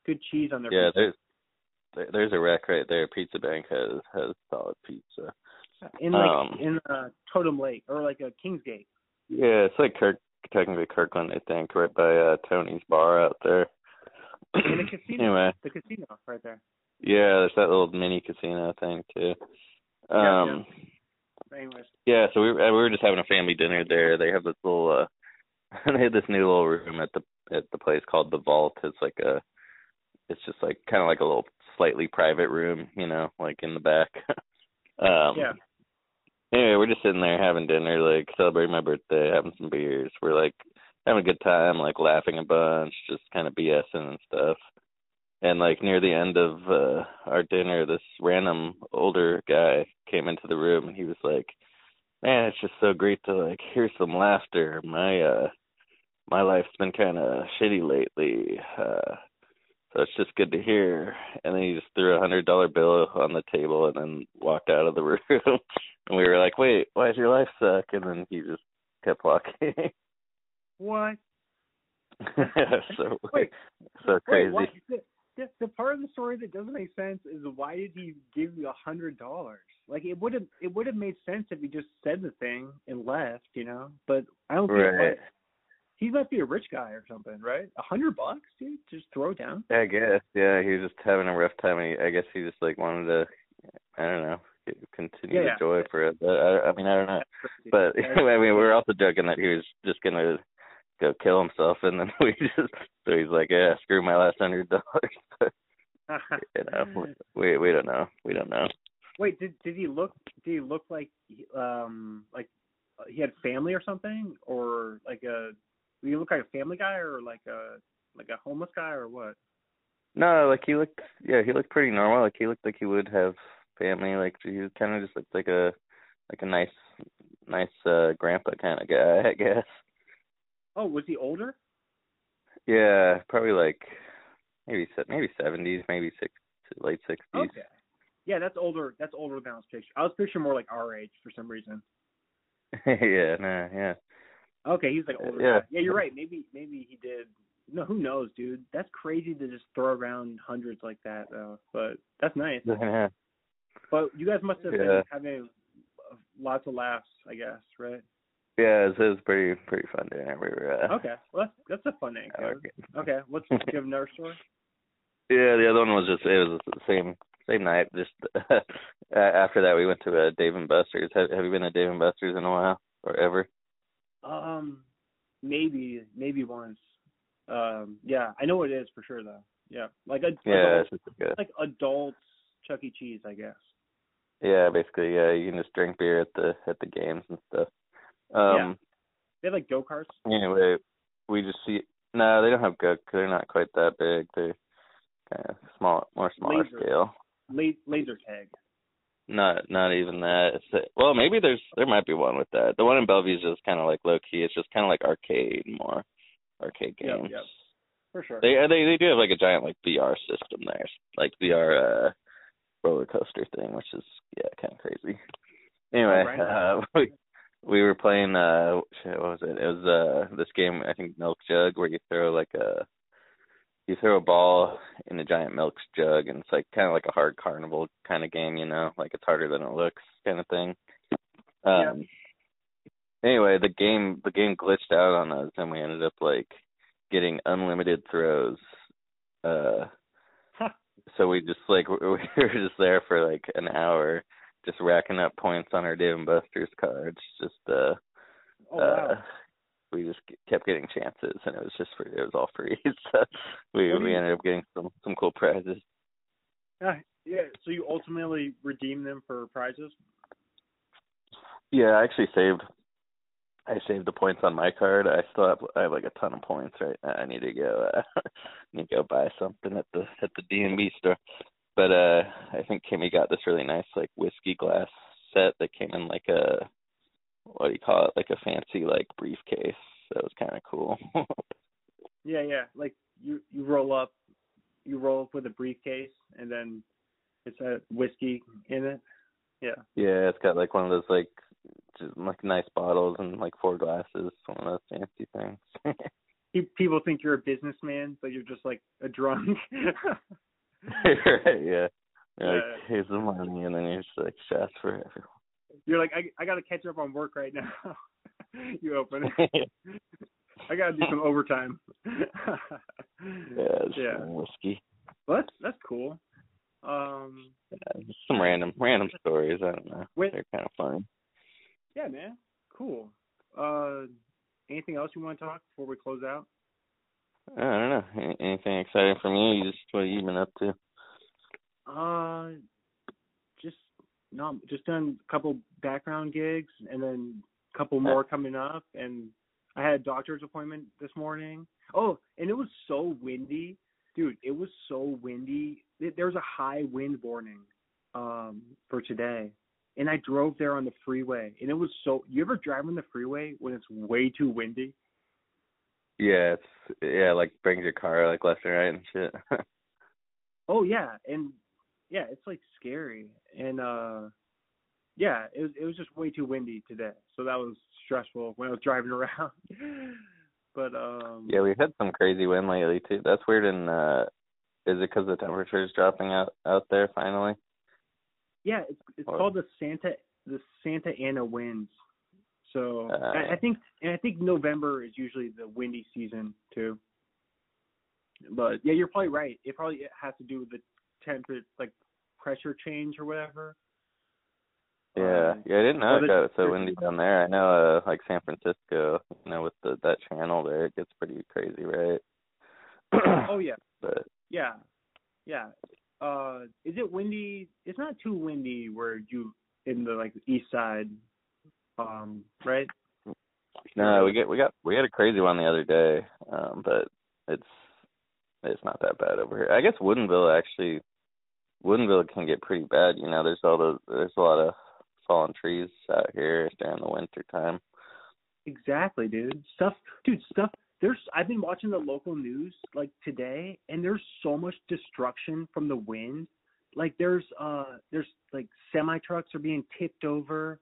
Good cheese on their yeah, pizza. there's there's a rack right there. Pizza Bank has has solid pizza. in like um, in uh Totem Lake or like a Kingsgate. Yeah, it's like Kirk technically Kirkland, I think, right by uh Tony's bar out there. In the casino. anyway, The casino right there. yeah, there's that little mini casino thing too. Yeah, Um Anyways. yeah, so we were, we were just having a family dinner there. They have this little uh they had this new little room at the at the place called the Vault. It's like a it's just like kind of like a little slightly private room, you know, like in the back. um Yeah. Anyway, we're just sitting there having dinner, like celebrating my birthday, having some beers. We're like having a good time, like laughing a bunch, just kind of BSing and stuff. And like near the end of uh our dinner, this random older guy came into the room and he was like, "Man, it's just so great to like hear some laughter. My uh my life's been kind of shitty lately. Uh, so it's just good to hear. And then he just threw a hundred dollar bill on the table and then walked out of the room. and we were like, "Wait, why does your life suck?" And then he just kept walking. What? so Wait, so Wait, crazy. what? The, part of the story that doesn't make sense is why did he give you a hundred dollars? Like it would have it would have made sense if he just said the thing and left, you know. But I don't think Right. like, he must be a rich guy or something, right? A hundred bucks, dude, just throw it down. I guess, yeah, he was just having a rough time. And he, I guess he just like wanted to, I don't know, continue Yeah, the joy for it. But I, I mean, I don't know. But I mean, we were also joking that he was just gonna go kill himself, and then we just so he's like, yeah, screw my last hundred dollars. You know, we we don't know. We don't know. Wait, did did he look did he look like um like he had family or something or like a did he look like a family guy or like a like a homeless guy or what? No, like he looked, yeah, he looked pretty normal. Like he looked like he would have family. Like he was kind of just looked like a like a nice nice uh grandpa kind of guy, I guess. Oh, was he older? Yeah, probably like maybe maybe seventies, maybe six late sixties. Okay. Yeah, that's older. That's older than I was picturing. I was picturing more like our age for some reason. yeah, nah, yeah. Okay, he's like older. Yeah. guy. Yeah, you're right. Maybe maybe he did. No, who knows, dude? That's crazy to just throw around hundreds like that, though. But that's nice. Yeah. But you guys must have been having lots of laughs, I guess, right? Yeah, it was, pretty pretty fun dinner. We were uh Okay, well that's that's a fun anecdote. Okay, what's do you have another story? Yeah, the other one was just it was the same same night. Just after that, we went to uh, Dave and Buster's. Have Have you been to Dave and Buster's in a while or ever? Um, maybe maybe once. Um, yeah, I know what it is for sure though. Yeah, like a Yeah, adult, it's good. like adult Chuck E. Cheese, I guess. Yeah, basically, yeah, you can just drink beer at the at the games and stuff. Um, Yeah. They have like go karts. Anyway, we just see. No, they don't have go. They're not quite that big. They're kind of small, more smaller Laser. scale. La- laser tag. Not not even that. It's, well, maybe there's there might be one with that. The one in Bellevue is just kind of like low key. It's just kind of like arcade more, arcade Yep, games. yep. For sure. They they they do have like a giant like VR system there, like VR uh roller coaster thing, which is yeah kind of crazy. Anyway, Oh, right. uh, we we were playing uh shit, what was it? It was uh this game I think Milk Jug where you throw like a you throw a ball in a giant milk jug and it's like kind of like a hard carnival kind of game, you know, like it's harder than it looks kind of thing. Um anyway, the game the game glitched out on us and we ended up like getting unlimited throws. Uh Huh. so we just like we were just there for like an hour just racking up points on our Dave and Buster's cards just uh oh wow. uh we just kept getting chances and it was just for it was all free so we we ended up getting some some cool prizes Yeah, yeah. So you ultimately redeem them for prizes. yeah i actually saved i saved the points on my card i still have i have like a ton of points right now i need to go uh need to go buy something at the at the d and b store but uh i think kimmy got this really nice like whiskey glass set that came in like a what do you call it like a fancy like briefcase that was kind of cool Yeah, yeah. Like you you roll up, you roll up with a briefcase, and then it's a whiskey in it. Yeah. Yeah, it's got like one of those like just like nice bottles and like four glasses, one of those fancy things. People think you're a businessman, but you're just like a drunk. right, yeah. You're Like, Yeah. here's the money and then you're just like shots for everyone. you're like, I I gotta catch up on work right now. you open it. I gotta do some overtime. yeah, Yeah. some whiskey. Well, that's that's cool. Um, Yeah, some random random stories, I don't know. Wait. They're kind of fun. yeah, man, cool. Uh, anything else you want to talk before we close out? I don't know. Anything exciting from you? You just what you've you been up to? Uh, just not just done a couple background gigs, and then a couple more coming up. And I had a doctor's appointment this morning. Oh, and it was so windy, dude. It was so windy. There- There's a high wind warning um for today. And I drove there on the freeway, and it was so. You ever drive on the freeway when it's way too windy? Yeah, it's yeah, like brings your car like left and right and shit. Oh yeah, and yeah, it's like scary. And uh yeah, it was it was just way too windy today. So that was stressful when I was driving around. but um yeah, we've had some crazy wind lately too. That's weird. And uh, is it because the temperature is dropping out out there finally? Yeah, it's it's Or- called the Santa the Santa Ana winds. So I, I Uh. think and I think November is usually the windy season too. But yeah, you're probably right. It probably has to do with the temperature, like pressure change or whatever. Yeah, Um, yeah, I didn't know it got so windy down there. I know, uh, like San Francisco, you know, with the that channel there, it gets pretty crazy, right? Oh yeah, but yeah, yeah. Uh, is it windy? It's not too windy where you in the like east side, um, right? no, we get we got we had a crazy one the other day, um, but it's it's not that bad over here. I guess Woodinville actually, Woodinville can get pretty bad. You know, there's all the there's a lot of fallen trees out here during the winter time. Exactly, dude. Stuff, dude. Stuff. There's. I've been watching the local news like today, and there's so much destruction from the wind. Like there's uh there's like semi trucks are being tipped over,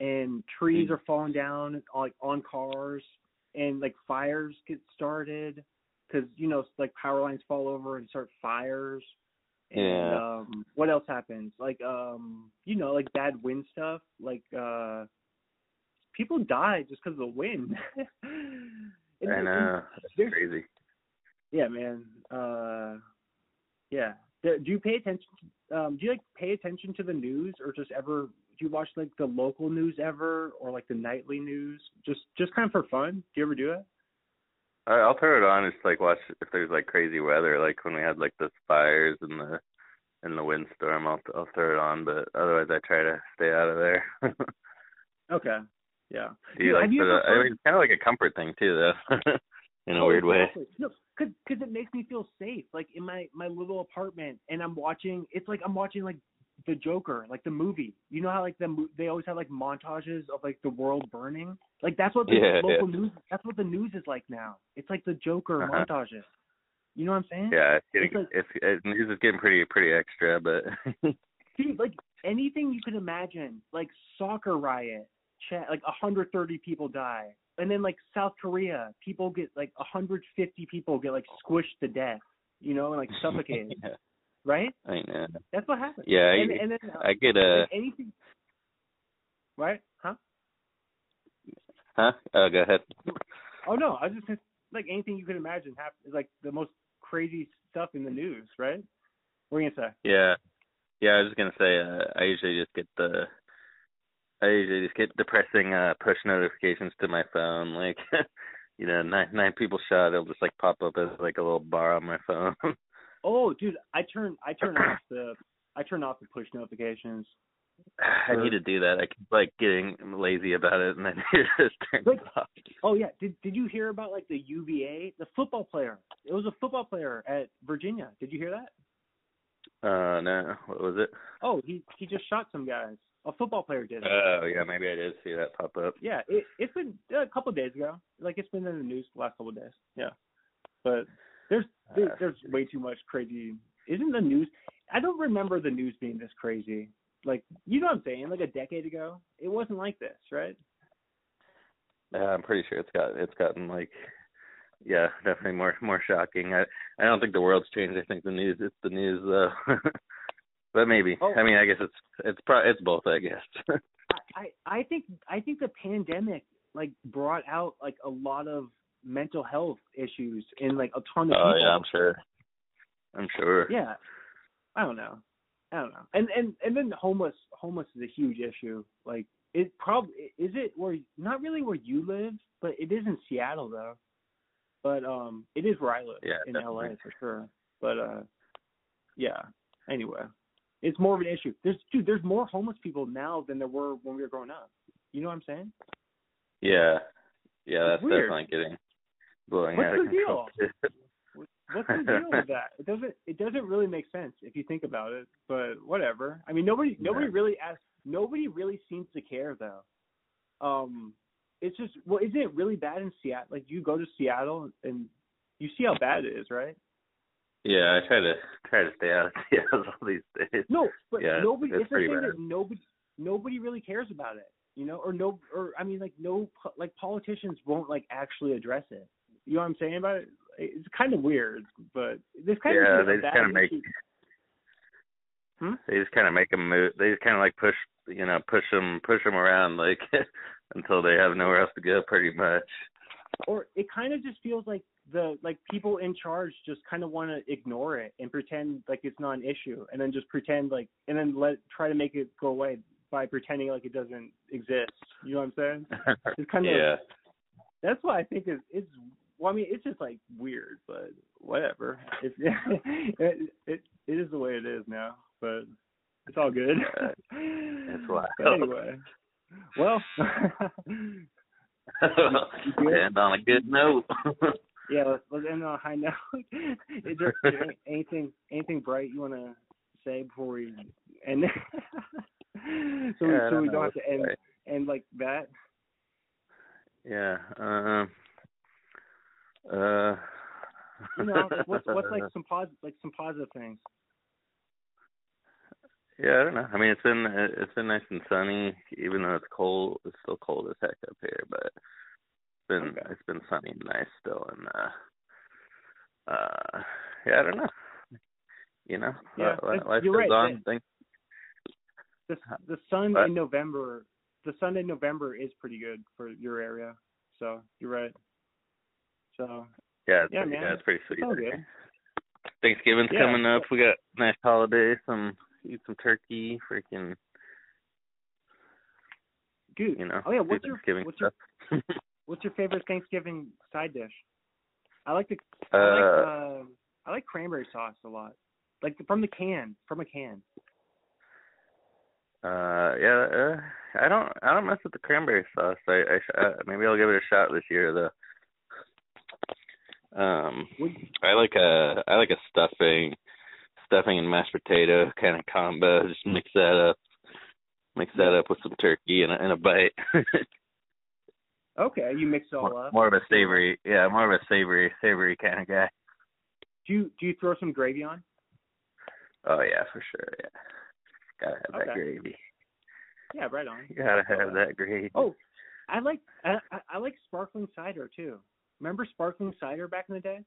and trees Mm. are falling down like on cars, and like fires get started because you know like power lines fall over and start fires. And Yeah. um what else happens? Like um you know like bad wind stuff like uh people die just because of the wind. And- I know, that's crazy. Yeah, man. Uh, yeah. Do do you pay attention? Um, do you like pay attention to the news, or just ever? Do you watch like the local news ever, or like the nightly news? Just just kind of for fun. Do you ever do it? I'll throw it on just like watch if there's like crazy weather, like when we had like the fires and the and the windstorm. I'll I'll throw it on, but otherwise I try to stay out of there. Okay. Yeah. Do you Dude, like you the, ever I mean, it's kind of like a comfort thing too, though, in a Oh, weird way. exactly. No, cause, 'cause it makes me feel safe. Like in my my little apartment, and I'm watching. It's like I'm watching like the Joker, like the movie. You know how like the they always have like montages of like the world burning. Like that's what the Yeah, local news. That's what the news is like now. It's like the Joker Uh-huh. montages. You know what I'm saying? Yeah, it's getting It's like- it's, it, news is getting pretty pretty extra, but Dude, like anything you could imagine, like soccer riot, like 130 people die, and then like South Korea, people get like 150 people get like squished to death, you know, and like suffocated, yeah, right? I know. That's what happens. Yeah, and, I, and then uh, I get a like anything, right? Huh? huh? Oh, go ahead. Oh no, I was just like anything you could imagine happen, like the most crazy stuff in the news, right? What are you gonna say? Yeah, yeah. I was just gonna say, uh, I usually just get the, I usually just get depressing uh push notifications to my phone, like, you know, nine nine people shot. It'll just like pop up as like a little bar on my phone. Oh, dude, I turn I turn off the I turn off the push notifications. I need to do that. I keep like getting lazy about it, and then it just turns Like- off. Oh yeah, did did you hear about like the UVA, the football player? It was a football player at Virginia. Did you hear that? Uh, no, what was it? Oh, he he just shot some guys. A football player did it. Oh, yeah, maybe I did see that pop up. yeah, it it's been a couple of days ago. Like it's been in the news the last couple of days. Yeah, but there's there, Uh, there's way too much crazy. Isn't the news? I don't remember the news being this crazy. Like you know what I'm saying? Like a decade ago, it wasn't like this, right? Yeah, I'm pretty sure it's got it's gotten like yeah, definitely more more shocking. I I don't think the world's changed. I think the news it's the news though. but maybe. Oh. I mean, I guess it's it's pro it's both, I guess. I I think I think the pandemic like brought out like a lot of mental health issues in like a ton of Oh people. yeah, I'm sure. I'm sure. Yeah. I don't know. I don't know. And and and then homeless homeless is a huge issue. Like it probably is it where not really where you live, but it is in Seattle though. But um it is where I live Yeah, in definitely. LA for sure. But uh yeah. Anyway. It's more of an issue. There's dude, there's more homeless people now than there were when we were growing up. You know what I'm saying? Yeah. Yeah, that's definitely getting blowing What's out of the control. What's the deal with that? It doesn't it doesn't really make sense if you think about it, but whatever. I mean nobody nobody Yeah. really asks nobody really seems to care though. Um it's just well, isn't it really bad in Seattle? Like you go to Seattle and you see how bad it is, right? Yeah, I try to try to stay out of Seattle all these days. No, but Yeah, nobody. it's It's, the thing bad. that nobody nobody really cares about it, you know, or no, or I mean, like no, like politicians won't like actually address it. You know what I'm saying about it? It's kind of weird, but this kind Yeah, of they just kind of make Hmm? they just kind of make them move. They just kind of like push you know push them push them around like until they have nowhere else to go, pretty much. or it kind of just feels like the like people in charge just kind of want to ignore it and pretend like it's not an issue and then just pretend like and then let try to make it go away by pretending like it doesn't exist you know what i'm saying It's kind of- yeah. that's why i think is it's well i mean it's just like weird but whatever it's it, it it is the way it is now but it's all good it's wild. Anyway well and on a good note. Yeah, let's, let's end on a high note. Is there, anything anything bright you want to say before we end? so we, Yeah, so we know don't have to end say. end like that. Yeah. Um. Uh. You know, what's what's like some positive like some positive things. Yeah, I don't know. I mean, it's been it's been nice and sunny, even though it's cold. It's still cold as heck up here, but it's been Okay. it's been sunny and nice still. And uh, uh, yeah, I don't know. You know, Yeah, li- li- it's- life you're goes right, on. Things, The the sun What? in November, the sun in November is pretty good for your area. So you're right. So yeah, it's Yeah, pretty, man. it's pretty sweet. Thanksgiving's Yeah. coming up. We got nice holiday. Some eat some turkey. Freaking, Dude, you know. oh yeah, what's your what's your what's your favorite Thanksgiving side dish? I like the uh, I like uh, I like cranberry sauce a lot. Like the, from the can, from a can. Uh, yeah, uh, I don't, I don't mess with the cranberry sauce. I, I, sh- uh, maybe I'll give it a shot this year though. Um, I like a, I like a stuffing, stuffing and mashed potato kind of combo. Just mix that up, mix that up with some turkey and a, and a bite. okay, you mix it all more, up. more of a savory, yeah, more of a savory, savory kind of guy. Do you do you throw some gravy on? Oh yeah, for sure. Yeah, gotta have that gravy. Yeah, right on. You gotta have that gravy. Oh, I like I- I like sparkling cider too. Remember sparkling cider back in the day?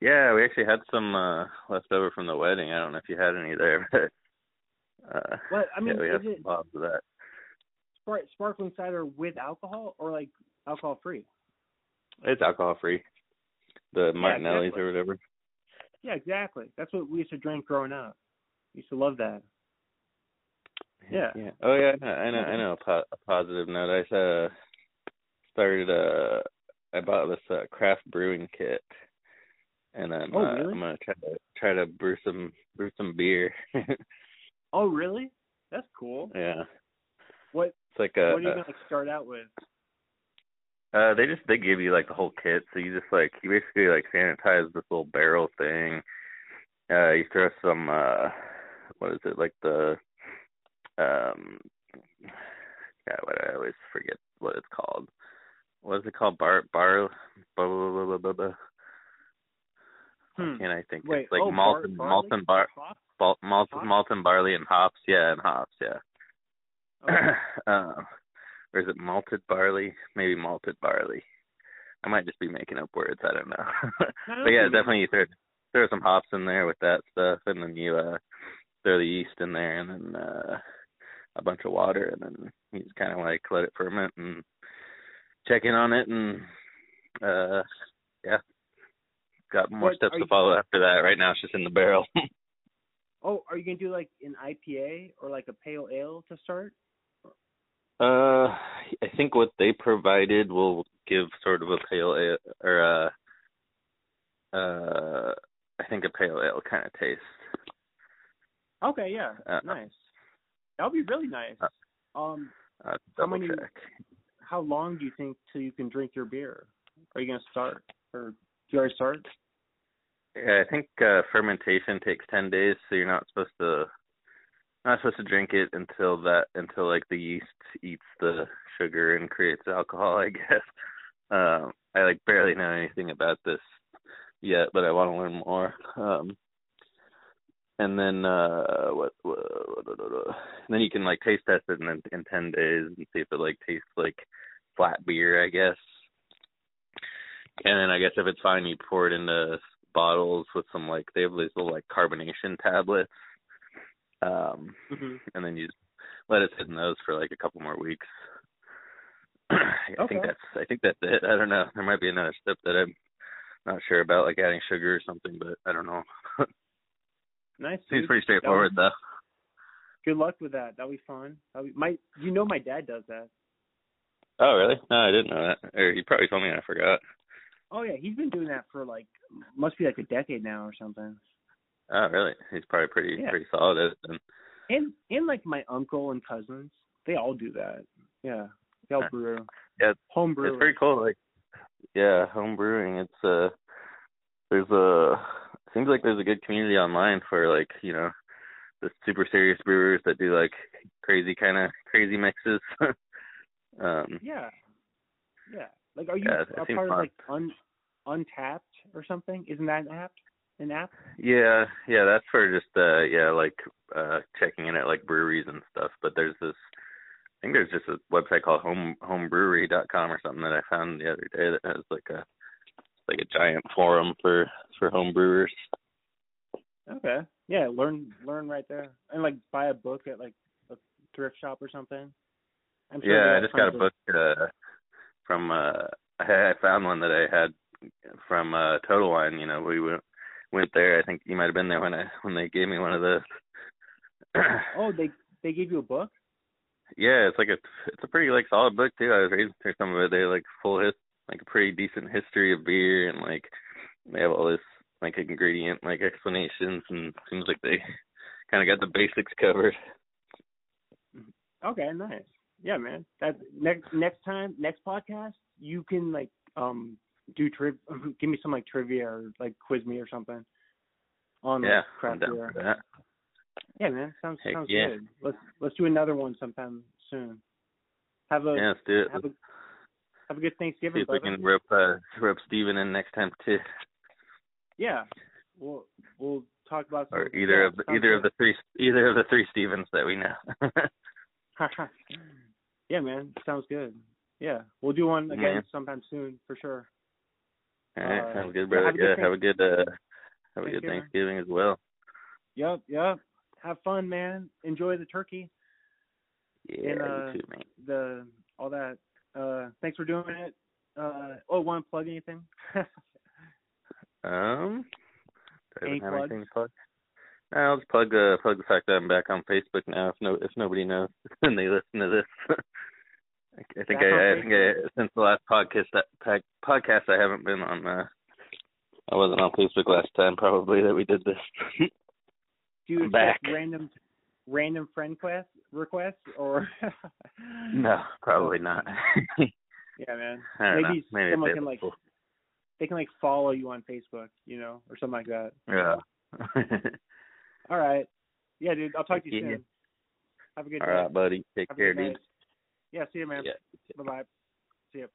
Yeah, we actually had some uh left over from the wedding. I don't know if you had any there, but uh What I mean, yeah, we it some bottles of that. spar- sparkling cider with alcohol or like alcohol free? It's alcohol free. The Martinelli's exactly. or whatever. Yeah, exactly. That's what we used to drink growing up. We used to love that. Yeah. Yeah. Oh yeah, I know. I know. I know. A, po- a positive note. I uh started. Uh, I bought this uh, craft brewing kit, and I'm. Oh, uh, really? I'm gonna try to try to brew some brew some beer. Oh, really? That's cool. yeah. What It's like a. what are you gonna start out with? Uh, they just they give you like the whole kit, so you just like you basically like sanitize this little barrel thing. Uh, you throw some uh, what is it like the um, yeah, what I always forget what it's called. What is it called? Bar bar blah blah blah blah blah. blah. Hmm. Can't I think? Wait, it's like oh, malt bar- and barley? malt and bar malt malt, Hops? malt and barley and hops. Yeah, and hops. Yeah. Okay. uh, or is it malted barley? Maybe malted barley. I might just be making up words. I don't know. But yeah, definitely you throw throw some hops in there with that stuff, and then you uh throw the yeast in there, and then uh a bunch of water, and then you just kind of like let it ferment and check in on it, and uh yeah, got more What, steps to you- follow after that. Right now, it's just in the barrel. Oh, are you gonna do like an IPA or like a pale ale to start? Uh, I think what they provided will give sort of a pale ale or a, uh, I think a pale ale kind of taste. Okay, yeah, Uh, nice. That would be really nice. Um, Uh, double many- check. How long do you think till you can drink your beer? Are you gonna start, or do you already start? Yeah, I think uh, fermentation takes ten days, so you're not supposed to not supposed to drink it until that until like the yeast eats the sugar and creates alcohol. I guess. Um, I like barely know anything about this yet, but I want to learn more. Um, and then uh what, what, what, what, then you can like taste test it in in 10 days and see if it like tastes like flat beer, I guess. And then I guess if it's fine, you pour it into bottles with some like they have these little like carbonation tablets. Um hmm and then you let it sit in those for like a couple more weeks. I think that's I think that's it. I don't know. There might be another step that I'm not sure about, like adding sugar or something, but I don't know. Nice. Seems pretty straightforward though. Good luck with that. That'll be fun. That'll be, my, you know, my dad does that. Oh really? No, I didn't know that. Or you probably told me and I forgot. Oh yeah, he's been doing that for like must be like a decade now or something. Oh really? He's probably pretty Yeah. pretty solid at it then. And and like my uncle and cousins, they all do that. Yeah, they all brew. Yeah, home brew. It's pretty cool. Like, yeah, home brewing. It's uh, there's a seems like there's a good community online for like you know, the super serious brewers that do like crazy kind of crazy mixes. um, Yeah, yeah. Like, are you Yeah, a part of like un Untappd or something? Isn't that an app? An app? yeah, yeah, that's for just uh, yeah, like uh, checking in at like breweries and stuff. But there's this. I think there's just a website called home homebrewery.com or something that I found the other day that has like a like a giant forum for for home brewers. Okay. Yeah, learn learn right there, and like buy a book at like a thrift shop or something. I'm sure yeah, I just got a book uh, from uh I I found one that I had from uh Total Wine, you know, we went went there. I think you might have been there when I when they gave me one of those. Oh, they they gave you a book. yeah, it's like a it's a pretty like solid book too. I was reading through some of it. They like full his like a pretty decent history of beer and like they have all this like ingredient like explanations and seems like they kind of got the basics covered. Okay, nice. Yeah, man. That next next time next podcast you can like um do triv give me some like trivia or like quiz me or something on like, yeah, I'm craft beer. Yeah, man. Sounds Heck sounds yeah. good. Let's let's do another one sometime soon. Have a Yeah, let's do it. have a have a good Thanksgiving. See if we can rope uh rope Steven in next time too. Yeah. We'll we'll talk about some, or either yeah, of the, either of the three either of the three Stevens that we know. yeah, man. Sounds good. Yeah. We'll do one again Yeah. sometime soon for sure. All right, Uh, sounds good, yeah, brother. have a good Yeah, have a good uh have a good Thanksgiving. As well. Yep, yep. Have fun, man. Enjoy the turkey, Yeah, And, uh, too, man. the all that. Uh thanks for doing it. Uh oh, want to plug anything? Um I Any plugs? anything to plug? No, I'll just plug uh plug the fact that I'm back on Facebook now if no if nobody knows and they listen to this. I think I, I think I since the last podcast that podcast I haven't been on uh I wasn't on Facebook last time probably that we did this. do you back. random random friend quest requests or no, probably not. Yeah, man. Maybe know. Maybe someone it's can like available. They can like follow you on Facebook, you know, or something like that. Yeah. All right. Yeah, dude. I'll talk to you Yeah. soon. Have a good All day. All right, buddy. Take Have care, dude. Yeah, see you, man. Yeah. Bye bye. See you.